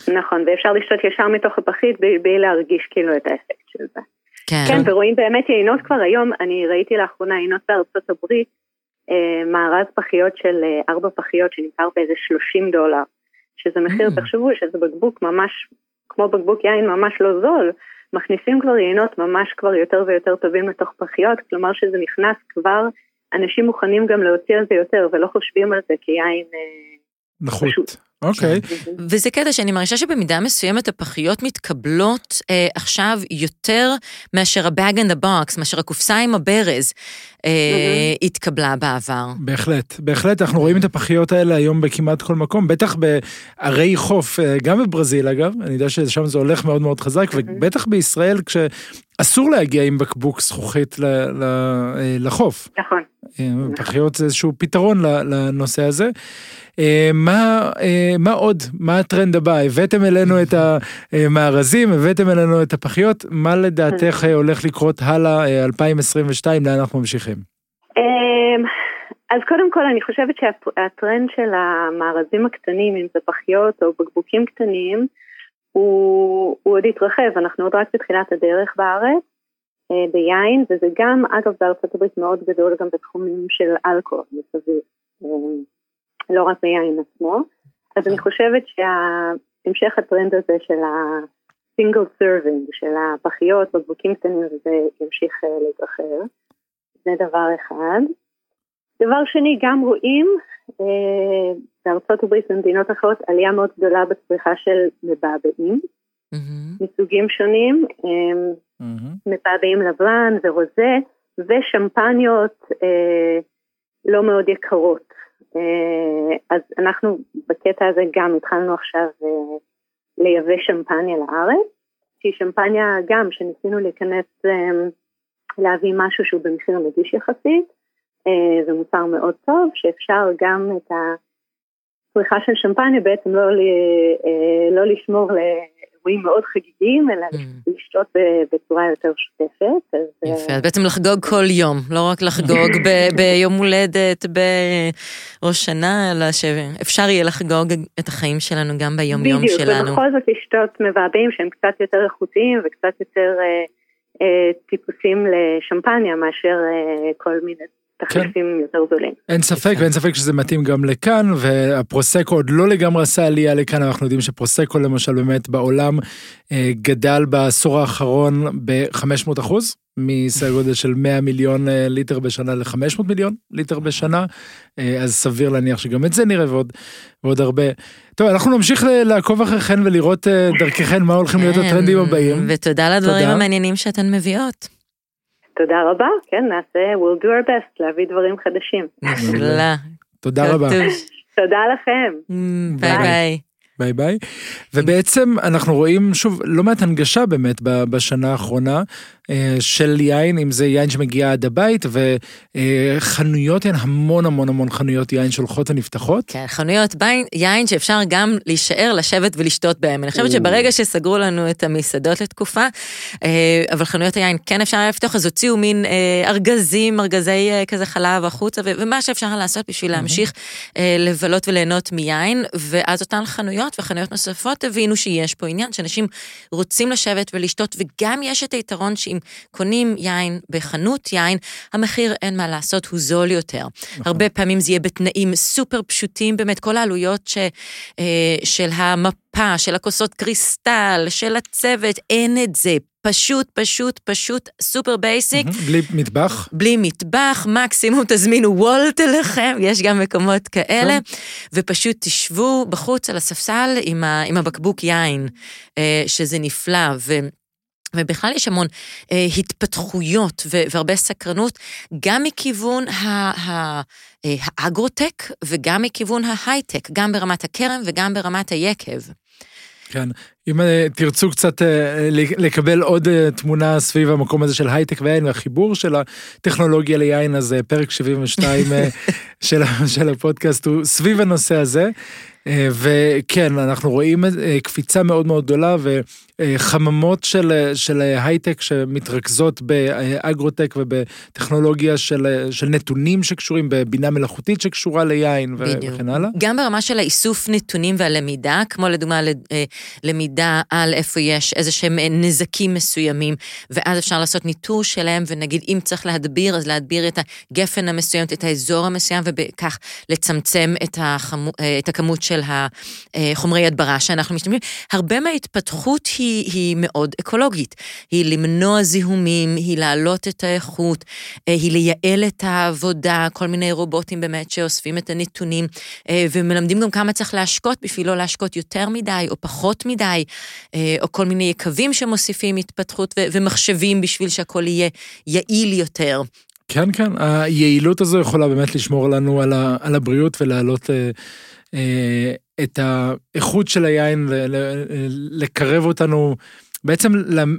נכון, ואפשר לשתות ישר מתוך הפחית בלי להרגיש כאילו את האפקט של זה. כן. כן, ורואים באמת יינות כבר היום, אני ראיתי לאחרונה יינות בארצות הברית, אה, מארז פחיות של אה, ארבע פחיות שנמכר באיזה 30 דולר, שזה מחיר, mm. תחשבו שזה בקבוק ממש, כמו בקבוק יין ממש לא זול, מכניסים כבר יינות ממש כבר יותר ויותר טובים לתוך פחיות, כלומר שזה נכנס כבר, אנשים מוכנים גם להוציא על זה יותר ולא חושבים על זה כיין אה,
נחות. פשוט. אוקיי.
וזה קטע שאני מרגישה שבמידה מסוימת הפחיות מתקבלות אה, עכשיו יותר מאשר ה-bag in the box, מאשר הקופסה עם הברז אה, התקבלה בעבר.
בהחלט, בהחלט, אנחנו רואים את הפחיות האלה היום בכמעט כל מקום, בטח בערי חוף, אה, גם בברזיל אגב, אני יודע ששם זה הולך מאוד מאוד חזק, ובטח בישראל כשאסור להגיע עם בקבוק זכוכית ל, ל, אה, לחוף.
נכון.
אה, פחיות זה איזשהו פתרון לנושא הזה. אה, מה, אה, מה עוד? מה הטרנד הבא? הבאתם אלינו את המארזים, הבאתם אלינו את הפחיות, מה לדעתך אה, הולך לקרות הלאה, אה, 2022, לאן אנחנו ממשיכים?
אז קודם כל אני חושבת שהטרנד של המארזים הקטנים, אם זה פחיות או בקבוקים קטנים, הוא, הוא עוד התרחב, אנחנו עוד רק בתחילת הדרך בארץ, אה, ביין, וזה גם, אגב, בארצות הברית מאוד גדול גם בתחומים של אלכוהול מסביב, אמ, לא רק ביין עצמו. אז אני חושבת שהמשך הטרנד הזה של ה-single serving, של הפחיות, בקבוקים קטנים, זה ימשיך אה, להתרחב. זה דבר אחד. דבר שני, גם רואים אה, בארצות הברית ובמדינות אחרות עלייה מאוד גדולה בצריכה של מבעבעים
מהמם.
מסוגים שונים, אה,
מהמם.
מבעבעים לבן ורוזה ושמפניות אה, לא מאוד יקרות. אה, אז אנחנו בקטע הזה גם התחלנו עכשיו אה, לייבא שמפניה לארץ, שהיא שמפניה גם שניסינו להיכנס, אה, להביא משהו שהוא במחיר נגיש יחסית, אה, זה מוצר מאוד טוב, שאפשר גם את הצריכה של שמפניה בעצם לא, ל- אה, לא לשמור לאירועים מאוד חגיגיים, אלא
Mm.
לשתות בצורה יותר שוטפת. אז, אה,
יפה, אז בעצם לחגוג כל יום, לא רק לחגוג ב- <laughs> ביום הולדת, בראש שנה, אלא שאפשר יהיה לחגוג את החיים שלנו גם ביום-יום
בדיוק,
שלנו.
ובכל זאת לשתות מבעבעים שהם קצת יותר איכותיים וקצת יותר אה, אה, טיפוסים לשמפניה מאשר אה, כל מיני תחליפים יותר זולים.
אין ספק, ואין ספק שזה מתאים גם לכאן, והפרוסקו עוד לא לגמרי עשה עלייה לכאן, אנחנו יודעים שפרוסקו למשל באמת בעולם אה, גדל בעשור האחרון ב-500 אחוז, מסדר גודל של 100 מיליון אה, ליטר בשנה ל-500 מיליון ליטר בשנה, אה, אז סביר להניח שגם את זה נראה ועוד, ועוד הרבה. טוב, אנחנו נמשיך לעקוב אחריכן ולראות אה, דרככן מה הולכים להיות
כן,
הטרנדים הבאים.
ותודה על הדברים
תודה.
המעניינים שאתן מביאות.
תודה רבה, כן, נעשה, we'll do our best להביא דברים חדשים.
נפלא.
תודה רבה.
תודה לכם.
ביי ביי.
ביי ביי. ובעצם אנחנו רואים שוב לא מעט הנגשה באמת בשנה האחרונה של יין, אם זה יין שמגיע עד הבית, וחנויות הן המון המון המון חנויות יין שהולכות ונפתחות.
כן, חנויות ביין, יין שאפשר גם להישאר, לשבת ולשתות בהם. אני חושבת שברגע שסגרו לנו את המסעדות לתקופה, אה, אבל חנויות היין כן אפשר היה לפתוח, אז הוציאו מין אה, ארגזים, ארגזי אה, כזה חלב החוצה, ומה שאפשר לעשות בשביל להמשיך אה, לבלות וליהנות מיין, ואז אותן חנויות וחנויות נוספות הבינו שיש פה עניין, שאנשים רוצים לשבת ולשתות, וגם יש את היתרון שאם קונים יין בחנות יין, המחיר אין מה לעשות, הוא זול יותר. הרבה פעמים זה יהיה בתנאים סופר פשוטים, באמת כל העלויות ש, אה, של המפה, של הכוסות קריסטל, של הצוות, אין את זה. פשוט, פשוט, פשוט super basic.
בלי מטבח.
בלי מטבח, מקסימום תזמינו וולט אליכם, <laughs> יש גם מקומות כאלה, ופשוט תשבו בחוץ על הספסל עם, ה, עם הבקבוק יין, אה, שזה נפלא, ו... ובכלל יש המון אה, התפתחויות ו- והרבה סקרנות, גם מכיוון ה- ה- אה, האגרוטק וגם מכיוון ההייטק, גם ברמת הכרם וגם ברמת היקב.
כן. אם אה, תרצו קצת אה, לקבל עוד אה, תמונה סביב המקום הזה של הייטק ויין והחיבור של הטכנולוגיה ליין, אז אה, פרק 72 אה, <laughs> של של הפודקאסט הוא סביב הנושא הזה. אה, וכן, אנחנו רואים אה, קפיצה מאוד מאוד גדולה וחממות של, אה, של אה, הייטק שמתרכזות באגרוטק ובטכנולוגיה של, של נתונים שקשורים בבינה מלאכותית שקשורה ליין
בדיוק.
וכן הלאה.
גם ברמה של האיסוף נתונים והלמידה, כמו לדוגמה למידה על איפה יש איזה שהם נזקים מסוימים, ואז אפשר לעשות ניטור שלהם, ונגיד אם צריך להדביר, אז להדביר את הגפן המסוימת, את האזור המסוים, ובכך לצמצם את, החמו, את הכמות של החומרי הדברה שאנחנו משתמשים, הרבה מההתפתחות היא, היא מאוד אקולוגית. היא למנוע זיהומים, היא להעלות את האיכות, היא לייעל את העבודה, כל מיני רובוטים באמת שאוספים את הנתונים, ומלמדים גם כמה צריך להשקות בשביל לא להשקות יותר מדי או פחות מדי, או כל מיני יקבים שמוסיפים התפתחות ומחשבים בשביל שהכל יהיה יעיל יותר.
כן, כן, היעילות הזו יכולה באמת לשמור לנו על, ה, על הבריאות ולהעלות אה, אה, את האיכות של היין, לקרב אותנו בעצם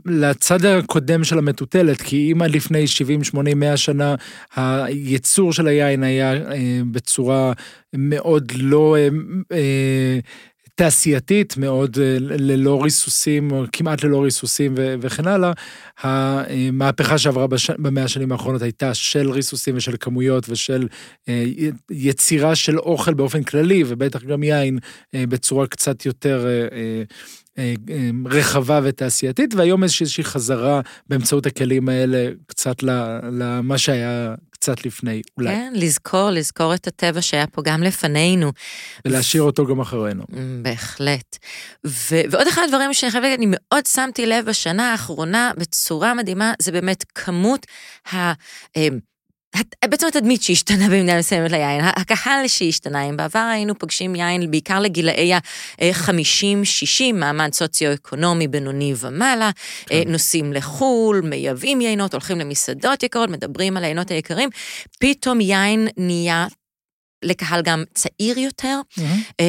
לצד הקודם של המטוטלת, כי אם עד לפני 70, 80, 100 שנה הייצור של היין היה אה, בצורה מאוד לא... תעשייתית מאוד, אה, ללא ריסוסים, או כמעט ללא ריסוסים וכן הלאה. המהפכה שעברה בש... במאה השנים האחרונות הייתה של ריסוסים ושל כמויות ושל אה, יצירה של אוכל באופן כללי, ובטח גם יין אה, בצורה קצת יותר רחבה ותעשייתית, והיום איזושהי חזרה באמצעות הכלים האלה קצת למה שהיה קצת לפני, אולי.
כן, לזכור, לזכור את הטבע שהיה פה גם לפנינו.
ולהשאיר אותו גם אחרינו.
בהחלט. ו- ועוד אחד הדברים שאני חייבת להגיד, אני מאוד שמתי לב בשנה האחרונה בצורה מדהימה, זה באמת כמות ה... בעצם התדמית שהשתנה במידה מסוימת ליין, הקהל שהשתנה, אם בעבר היינו פוגשים יין בעיקר לגילאי ה-50-60, מעמד סוציו-אקונומי בינוני ומעלה, כן. נוסעים לחו"ל, מייבאים יינות, הולכים למסעדות יקרות, מדברים על היינות היקרים, פתאום יין נהיה לקהל גם צעיר יותר, mm-hmm.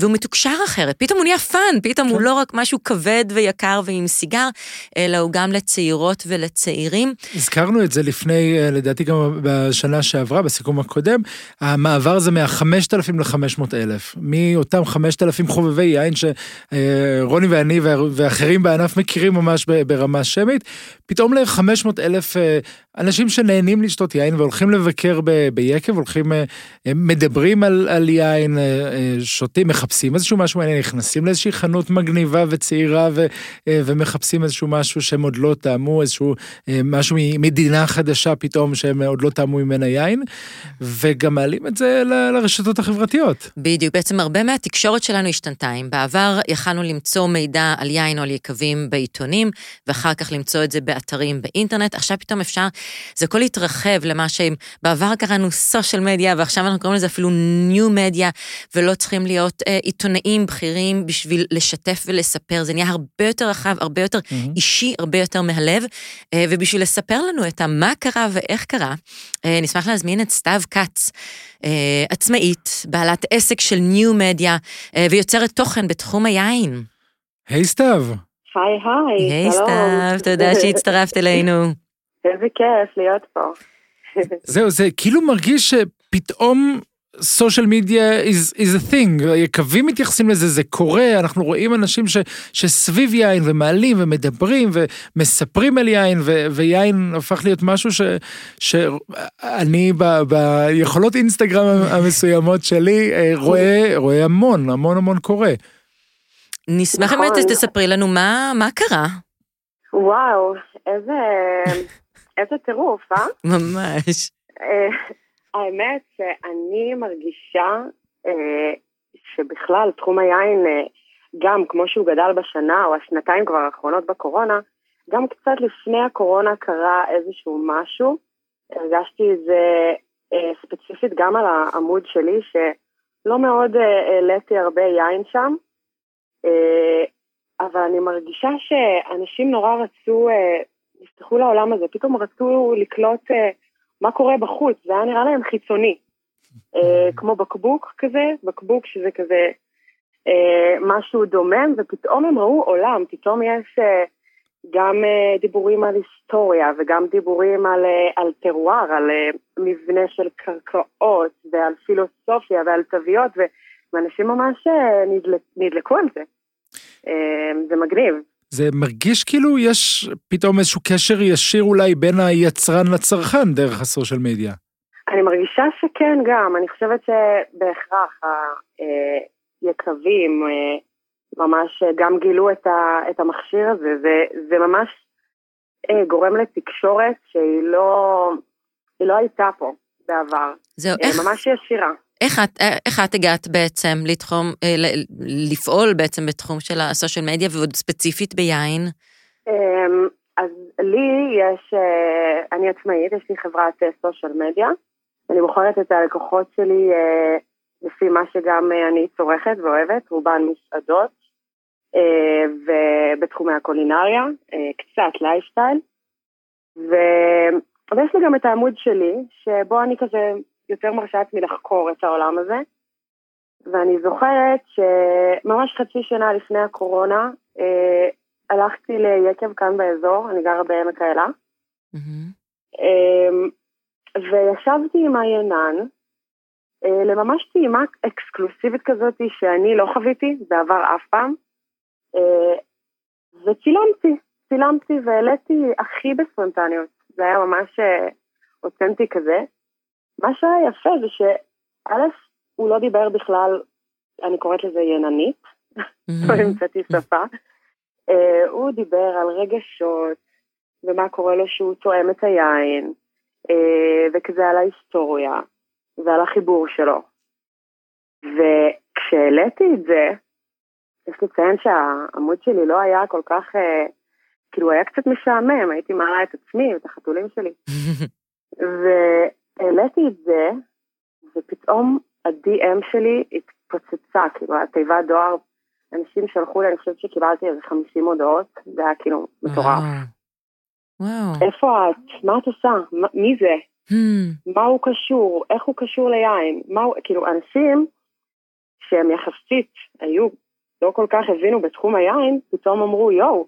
והוא מתוקשר אחרת. פתאום הוא נהיה fun, פתאום כן. הוא לא רק משהו כבד ויקר ועם סיגר, אלא הוא גם לצעירות ולצעירים.
הזכרנו את זה לפני, אה, לדעתי גם בשנה שעברה, בסיכום הקודם, המעבר הזה מה-5,000 ל-500,000. מאותם 5,000 חובבי יין שרוני ואני ואחרים בענף מכירים ממש ברמה שמית, פתאום ל-500,000 אנשים שנהנים לשתות יין והולכים לבקר ביקב, הולכים, אה, מדברים על, על יין, אה, אה, שותים, מחפשים איזשהו משהו מעניין, נכנסים לאיזושהי חנות מגניבה וצעירה ו, ומחפשים איזשהו משהו שהם עוד לא טעמו, איזשהו משהו ממדינה חדשה פתאום שהם עוד לא טעמו ממנה יין, וגם מעלים את זה ל, לרשתות החברתיות.
בדיוק, בעצם הרבה מהתקשורת שלנו השתנתה. בעבר יכלנו למצוא מידע על יין או על יקבים בעיתונים, ואחר כך למצוא את זה באתרים באינטרנט, עכשיו פתאום אפשר זה הכל התרחב למה שבעבר קראנו סושיאל מדיה, ועכשיו אנחנו קוראים לזה אפילו ניו מדיה, ולא צריכים להיות אה, עיתונאים בכירים בשביל לשתף ולספר, זה נהיה הרבה יותר רחב, הרבה יותר mm-hmm. אישי, הרבה יותר מהלב, אה, ובשביל לספר לנו את המה קרה ואיך קרה, אה, נשמח להזמין את סתיו כץ, אה, עצמאית, בעלת עסק של ניו מדיה, אה, ויוצרת תוכן בתחום היין.
היי hey, סתיו.
היי היי,
היי סתיו, תודה שהצטרפת אלינו. <laughs>
איזה כיף להיות פה.
זהו, זה כאילו מרגיש שפתאום סושיאל מדיה is, is a thing, יקבים מתייחסים לזה, זה קורה, אנחנו רואים אנשים ש, שסביב יין ומעלים ומדברים ומספרים על יין, ו, ויין הפך להיות משהו ש, שאני ב, ביכולות אינסטגרם המסוימות שלי אה, רואה, רואה המון, המון המון קורה.
נשמח אם נכון. תספרי לנו מה, מה קרה.
וואו, איזה... איזה טירוף, אה?
ממש.
אה, האמת שאני מרגישה אה, שבכלל תחום היין, אה, גם כמו שהוא גדל בשנה או השנתיים כבר האחרונות בקורונה, גם קצת לפני הקורונה קרה איזשהו משהו. הרגשתי את זה ספציפית גם על העמוד שלי, שלא מאוד העליתי הרבה יין שם, אבל אני מרגישה שאנשים נורא רצו נפתחו לעולם הזה, פתאום רצו לקלוט מה קורה בחוץ, זה היה נראה להם חיצוני. Uh, כמו בקבוק כזה, בקבוק שזה כזה uh, משהו דומם, ופתאום הם ראו עולם, פתאום יש uh, גם דיבורים על היסטוריה וגם דיבורים על, על טרואר, על מבנה של קרקעות ועל פילוסופיה ועל תוויות, ואנשים ממש נדלק, נדלקו על זה. זה מגניב.
זה מרגיש כאילו יש פתאום איזשהו קשר ישיר אולי בין היצרן לצרכן דרך הסושיאל מדיה.
אני מרגישה שכן גם, אני חושבת שבהכרח היקבים אה, ממש גם גילו את, ה, את המכשיר הזה, זה, זה ממש אה, גורם לתקשורת שהיא לא, לא הייתה פה בעבר.
זהו, איך...
ממש ישירה.
איך את, איך את הגעת בעצם לתחום, לפעול בעצם בתחום של הסושיאל מדיה, ועוד ספציפית ביין?
אמ, אז לי יש, אני עצמאית, יש לי חברת סושיאל מדיה. אני בוחרת את הלקוחות שלי לפי מה שגם אני צורכת ואוהבת, רובן מסעדות, ובתחומי הקולינריה, קצת לייפסטייל. ויש לי גם את העמוד שלי, שבו אני כזה יותר מרשה עצמי לחקור את העולם הזה. ואני זוכרת שממש חצי שנה לפני הקורונה, אה, הלכתי ליקב כאן באזור, אני גרה בעמק האלה, mm-hmm. אה, וישבתי עם היינן אה, לממש טעימה אקסקלוסיבית כזאת שאני לא חוויתי בעבר אף פעם, אה, וצילמתי, צילמתי והעליתי הכי בספונטניות, זה היה ממש אה, אותנטי כזה. מה שהיה יפה זה שא', הוא לא דיבר בכלל, אני קוראת לזה יננית, <laughs> לא המצאתי שפה, אה, הוא דיבר על רגשות ומה קורה לו שהוא תואם את היין, אה, וכזה על ההיסטוריה ועל החיבור שלו. וכשהעליתי את זה, יש לציין שהעמוד שלי לא היה כל כך כאילו היה קצת משעמם, הייתי מעלה את עצמי ואת החתולים שלי. <laughs> והעליתי את זה, ופתאום ה-DM שלי התפוצצה, כאילו התיבת דואר, אנשים שלחו לי, אני חושבת שקיבלתי איזה 50 הודעות, זה היה כאילו מטורף.
וואו.
איפה את? מה את עושה? מי זה? Hmm. מה הוא קשור? איך הוא קשור ליין? מה הוא, כאילו, אנשים שהם יחסית היו, לא כל כך הבינו בתחום היין, פתאום אמרו, יואו,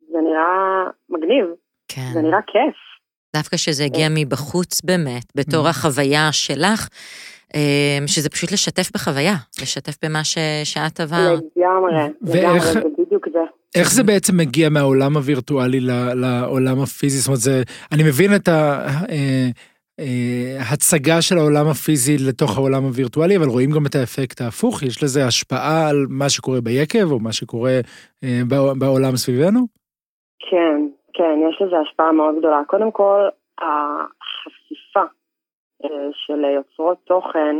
זה נראה מגניב. כן. זה נראה כיף.
דווקא שזה הגיע כן. מבחוץ באמת, בתור mm. החוויה שלך, אמ, שזה פשוט לשתף בחוויה, לשתף במה ש... שאת עברת.
לגמרי, לגמרי, זה בדיוק זה.
איך זה בעצם מגיע מהעולם הווירטואלי לעולם הפיזי? זאת אומרת, זה, אני מבין את ההצגה אה, של העולם הפיזי לתוך העולם הווירטואלי, אבל רואים גם את האפקט ההפוך, יש לזה השפעה על מה שקורה ביקב, או מה שקורה אה, בעולם סביבנו?
כן, כן, יש לזה השפעה מאוד גדולה. קודם כל, החשיפה אה, של יוצרות תוכן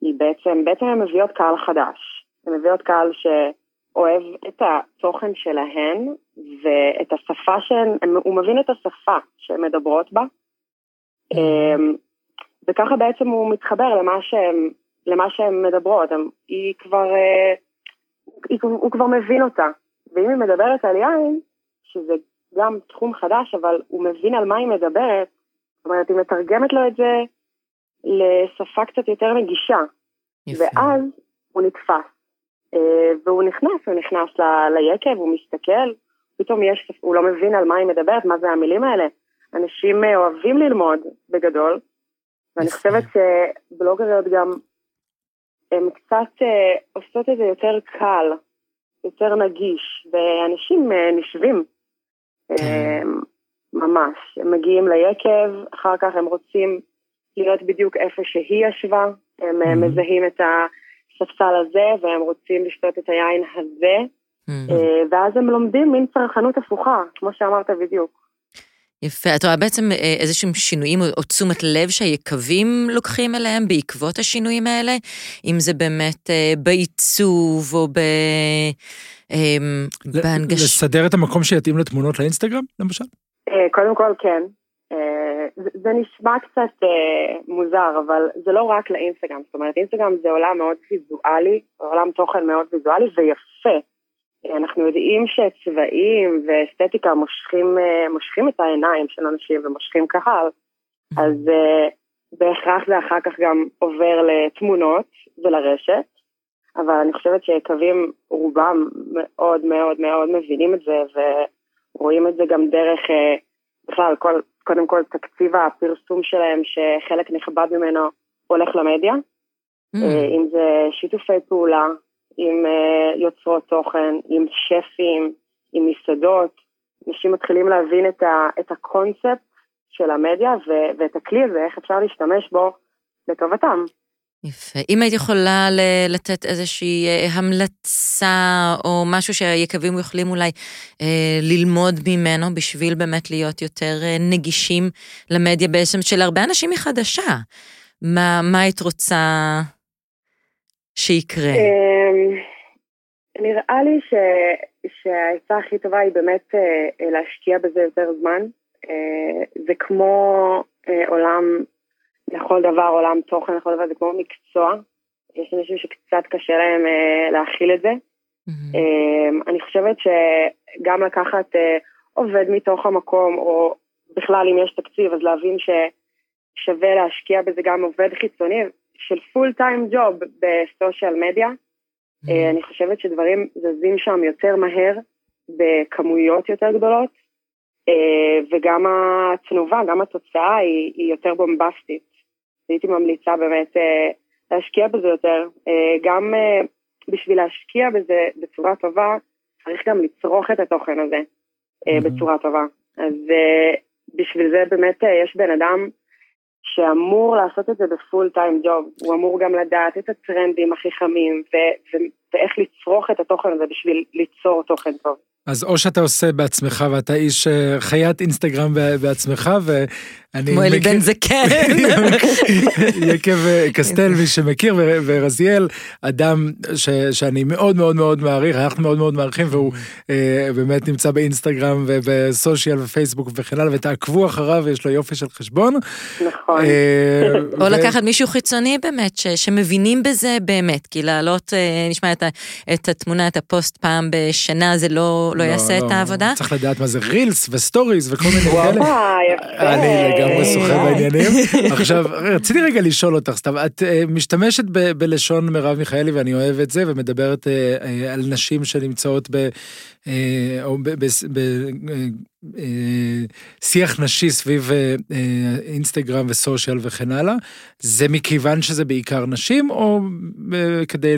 היא בעצם, בעצם הן מביאות קהל חדש. הן מביאות קהל שאוהב את התוכן שלהן ואת השפה שהן, הוא מבין את השפה שהן מדברות בה. אמ, וככה בעצם הוא מתחבר למה שהן, למה שהן מדברות. היא כבר, אה, היא, הוא כבר מבין אותה. ואם היא מדברת על יין, שזה גם תחום חדש, אבל הוא מבין על מה היא מדברת, זאת אומרת, היא מתרגמת לו את זה לשפה קצת יותר נגישה. יפה. ואז הוא נתפס. אה, והוא נכנס, הוא נכנס ל- ליקב, הוא מסתכל, פתאום יש, הוא לא מבין על מה היא מדברת, מה זה המילים האלה. אנשים אה, אוהבים ללמוד בגדול, ואני חושבת שבלוגריות גם, הן קצת אה, עושות את זה יותר קל, יותר נגיש, ואנשים נשבים ממש, הם מגיעים ליקב, אחר כך הם רוצים להיות בדיוק איפה שהיא ישבה, הם mm-hmm. מזהים את הספסל הזה והם רוצים לשתות את היין הזה, mm-hmm. ואז הם לומדים מין צרכנות הפוכה, כמו שאמרת בדיוק.
יפה, את רואה בעצם אה, איזשהם שינויים או תשומת לב שהיקבים לוקחים אליהם בעקבות השינויים האלה? אם זה באמת בעיצוב או ב...
אמ, בהנגשה. לסדר את המקום שיתאים לתמונות לאינסטגרם, למשל?
אה, קודם כל, כן. אה, זה נשמע קצת אה, מוזר, אבל זה לא רק לאינסטגרם. זאת אומרת, אינסטגרם זה עולם מאוד ויזואלי, עולם תוכן מאוד ויזואלי ויפה. אנחנו יודעים שצבעים ואסתטיקה מושכים, מושכים את העיניים של אנשים ומושכים קהל, אז בהכרח זה אחר כך גם עובר לתמונות ולרשת. אבל אני חושבת שיקבים רובם מאוד מאוד מאוד מבינים את זה ורואים את זה גם דרך אה, בכלל כל, קודם כל תקציב הפרסום שלהם שחלק נכבד ממנו הולך למדיה, mm. אה, אם זה שיתופי פעולה עם אה, יוצרות תוכן, עם שפים, עם מסעדות, אנשים מתחילים להבין את, ה, את הקונספט של המדיה ו, ואת הכלי הזה, איך אפשר להשתמש בו לטובתם.
יפה. אם היית יכולה לתת איזושהי אה, המלצה או משהו שהיקבים יכולים אולי אה, ללמוד ממנו בשביל באמת להיות יותר אה, נגישים למדיה בעצם של הרבה אנשים היא חדשה. מה, מה היית רוצה שיקרה?
אמ, נראה לי ש... שהעצה הכי טובה היא באמת אה, להשקיע בזה יותר זמן. אה, זה כמו אה, עולם לכל דבר, עולם תוכן לכל דבר, זה כמו מקצוע. יש אנשים שקצת קשה להם להכיל את זה. Mm-hmm. אני חושבת שגם לקחת עובד מתוך המקום, או בכלל אם יש תקציב, אז להבין ששווה להשקיע בזה גם עובד חיצוני של פול טיים ג'וב בסושיאל מדיה. Mm-hmm. אני חושבת שדברים זזים שם יותר מהר, בכמויות יותר גדולות, אה, וגם התנובה, גם התוצאה היא, היא יותר בומבסטית. הייתי ממליצה באמת אה, להשקיע בזה יותר. גם בשביל להשקיע בזה בצורה טובה, צריך גם לצרוך את התוכן הזה mm-hmm. בצורה טובה. אז בשביל זה באמת יש בן אדם שאמור לעשות את זה בפול טיים ג'וב. הוא אמור גם לדעת את הטרנדים הכי חמים ו- ו- ואיך לצרוך את התוכן הזה בשביל ליצור תוכן טוב.
אז או שאתה עושה בעצמך ואתה איש אה, חיית אינסטגרם בעצמך, ואני...
כמו אלי בן זקן. <laughs>
יקב אה, קסטל, מי שמכיר, ורזיאל, אדם ש, שאני מאוד מאוד מאוד מעריך, אנחנו מאוד מאוד מעריכים, והוא אה, באמת נמצא באינסטגרם וב social ופייסבוק וכן הלאה, ותעקבו אחריו, יש לו יופי של חשבון.
נכון.
אה, או ו... לקחת מישהו חיצוני באמת, ש, שמבינים בזה באמת, כי להעלות, אה, נשמע את, את התמונה, את הפוסט פעם בשנה, זה לא... לא יעשה את לא, העבודה?
צריך לדעת מה זה reels ו stories וכל מיני
כאלה. יפה.
לגמרי שוחה בעניינים. <laughs> עכשיו, רציתי רגע לשאול אותך, סתם, את אה, משתמשת בלשון מרב מיכאלי ואני אוהב את זה, ומדברת אה, אה, על נשים שנמצאות ב... או בשיח נשי סביב אינסטגרם וסושיאל וכן הלאה, זה מכיוון שזה בעיקר נשים, או כדי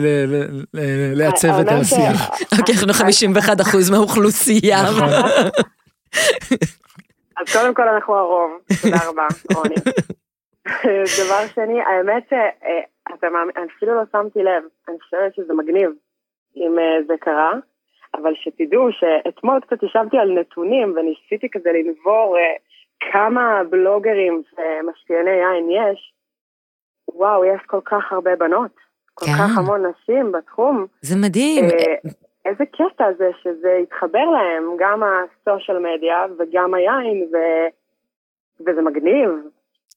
לעצב את השיח? <laughs>
אוקיי, אנחנו 51 אחוז מהאוכלוסייה. <laughs>
אז קודם כל אנחנו הרוב, תודה רבה, רוני. <laughs> דבר שני, האמת אני אפילו לא שמתי לב, אני חושבת שזה מגניב אם אה, זה קרה, אבל שתדעו שאתמול קצת ישבתי על נתונים וניסיתי כזה לנבור אה, כמה בלוגרים ומשפיעני יין יש. וואו, יש כל כך הרבה בנות, כל כן. כך המון נשים בתחום.
זה מדהים. אה,
איזה קטע זה שזה התחבר להם, גם הסושיאל מדיה וגם היין, ו... וזה מגניב.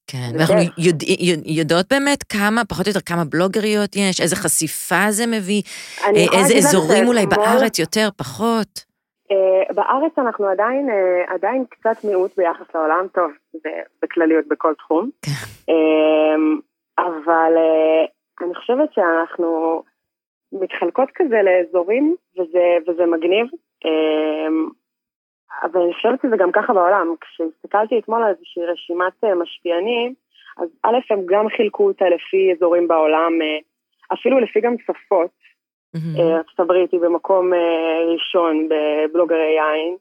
כן, ואנחנו יודע, יודעות באמת כמה, פחות או יותר כמה בלוגריות יש, איזה חשיפה זה מביא, אה, איזה אזורים אולי כמו... בארץ יותר, פחות.
Uh, בארץ אנחנו עדיין, uh, עדיין קצת מיעוט ביחס לעולם, טוב, זה בכלליות בכל תחום. כן. Uh, אבל uh, אני חושבת שאנחנו, מתחלקות כזה לאזורים, וזה, וזה מגניב. אמ, אבל אני חושבת שזה גם ככה בעולם. כשהסתכלתי אתמול על איזושהי רשימת אה, משפיענים, אז א', הם גם חילקו אותה לפי אזורים בעולם, אה, אפילו לפי גם שפות. Mm-hmm. ארצות הברית היא במקום ראשון בבלוגרי יין,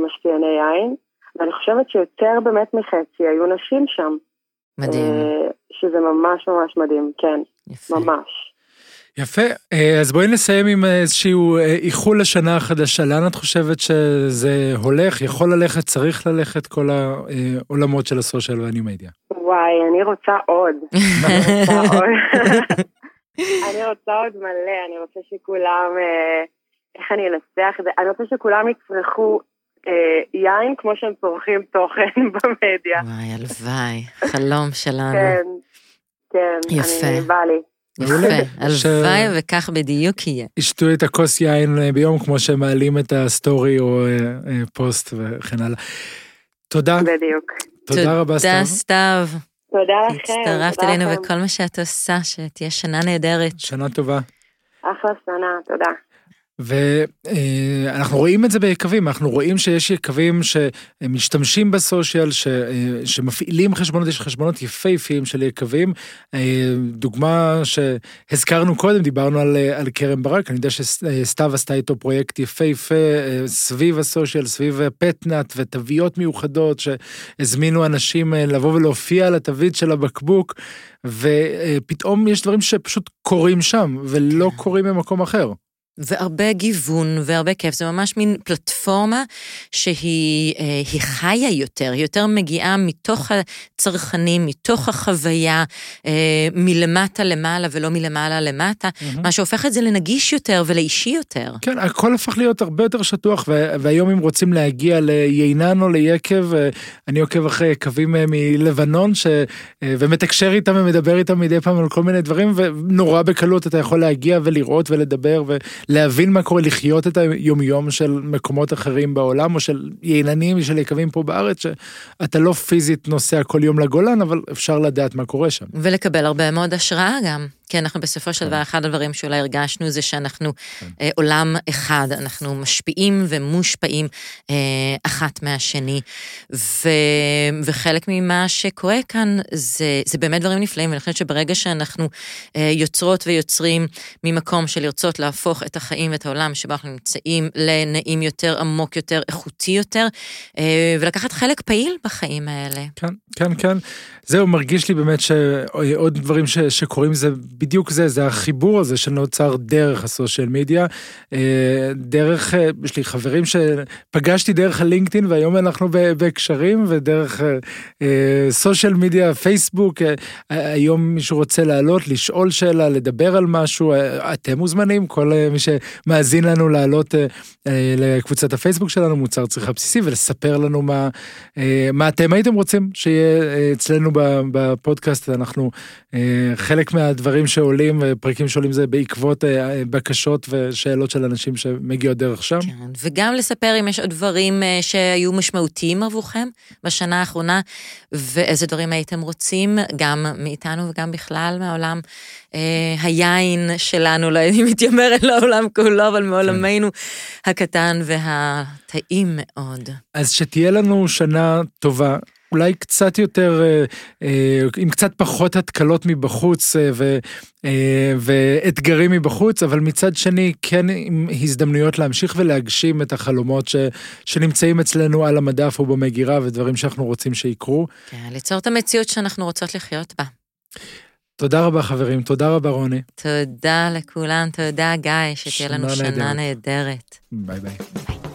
משפיעני יין, ואני חושבת שיותר באמת מחצי היו נשים שם.
מדהים.
שזה ממש ממש מדהים, כן, יפה. ממש.
יפה, אה, אז בואי נסיים עם איזשהו אה, איחול לשנה החדשה. לאן את חושבת שזה הולך, יכול ללכת, צריך ללכת, כל העולמות של הסושיאל והניו-מדיה?
וואי, אני רוצה עוד. <laughs> <laughs> אני רוצה עוד מלא, אני רוצה שכולם, אה, איך אני אנסח את זה? אני רוצה שכולם יצרכו יין כמו שהם צורכים תוכן <laughs> במדיה.
וואי, הלוואי, חלום שלנו.
כן, כן, יפה. אני, בא לי.
יפה, הלוואי וכך בדיוק יהיה.
ישתו את הכוס יין אה, ביום כמו שהם מעלים את ה story או אה, אה, פוסט וכן הלאה. תודה.
בדיוק.
תודה רבה סתיו.
תודה סתיו.
תודה לכם.
הצטרפת אלינו וכל מה שאת עושה, שתהיה שנה נהדרת.
שנה טובה.
אחלה שנה, תודה.
ואנחנו רואים את זה ביקבים, אנחנו רואים שיש יקבים שמשתמשים בסושיאל, ש, שמפעילים חשבונות, יש חשבונות יפהפיים של יקבים. דוגמה שהזכרנו קודם, דיברנו על, על כרם ברק, אני יודע שסתיו עשתה איתו פרויקט יפהפה סביב הסושיאל, סביב פטנאט ותוויות מיוחדות, שהזמינו אנשים לבוא ולהופיע על התווית של הבקבוק, ופתאום יש דברים שפשוט קורים שם, ולא קורים במקום אחר.
והרבה גיוון והרבה כיף, זה ממש מין פלטפורמה שהיא אה, חיה יותר, היא יותר מגיעה מתוך הצרכנים, מתוך החוויה, אה, מלמטה למעלה ולא מלמעלה למטה, mm-hmm. מה שהופך את זה לנגיש יותר ולאישי יותר.
כן, הכל הפך להיות הרבה יותר שטוח, והיום אם רוצים להגיע ליינן או ליקב, אה, אני עוקב אחרי קווים מלבנון, ש... ומתקשר איתם ומדבר איתם מדי פעם על כל מיני דברים, ונורא בקלות אתה יכול להגיע ולראות ולדבר. ו... להבין מה קורה, לחיות את היומיום של מקומות אחרים בעולם, או של יעילנים, של יקבים פה בארץ, שאתה לא פיזית נוסע כל יום לגולן, אבל אפשר לדעת מה קורה שם.
ולקבל הרבה מאוד השראה גם. כי אנחנו בסופו של דבר, אחד הדברים שאולי הרגשנו זה שאנחנו. אה, עולם אחד, אנחנו משפיעים ומושפעים אה, אחת מהשני, ו, וחלק ממה שקורה כאן זה, זה באמת דברים נפלאים, ואני חושבת שברגע שאנחנו אה, יוצרות ויוצרים ממקום של לרצות להפוך את החיים ואת העולם שבו אנחנו נמצאים לנעים יותר, עמוק יותר, איכותי יותר, אה, ולקחת חלק פעיל בחיים האלה.
כן, כן, כן. זהו, מרגיש לי באמת שעוד דברים ש, שקורים זה בדיוק זה, זה החיבור הזה שנוצר דרך הסושיאל מדיה, אה, דרך, אה, יש לי חברים שפגשתי דרך הלינקדאין והיום אנחנו בקשרים ודרך אה, סושיאל מדיה, פייסבוק, היום מישהו רוצה לעלות, לשאול שאלה, לדבר על משהו, אתם מוזמנים, כל מי שמאזין לנו לעלות לקבוצת הפייסבוק שלנו, מוצר צריכה בסיסי, ולספר לנו מה, מה אתם הייתם רוצים שיהיה אצלנו בפודקאסט, אנחנו, חלק מהדברים שעולים, פרקים שעולים זה בעקבות אה, בקשות ושאלות של אנשים שמגיעות דרך שם. כן,
וגם לספר אם יש עוד דברים אה, שהיו משמעותיים עבורכם בשנה האחרונה, ואיזה דברים הייתם רוצים, גם מאיתנו וגם בכלל מהעולם. אה, היין שלנו, לא <laughs> הייתי מתיימרת לעולם כולו, אבל מעולמנו כן. הקטן והטעים מאוד.
אז שתהיה לנו שנה טובה, אולי קצת יותר, אה, אה, עם קצת פחות התקלות מבחוץ אה, ו, ואתגרים מבחוץ, אבל מצד שני כן עם הזדמנויות להמשיך ולהגשים את החלומות ש, שנמצאים אצלנו על המדף או במגירה ודברים שאנחנו רוצים שיקרו.
כן, ליצור את המציאות שאנחנו רוצות לחיות בה.
תודה רבה חברים, תודה רבה רוני.
תודה לכולם, תודה גיא, שתהיה לנו שנה נהדרת.
ביי ביי.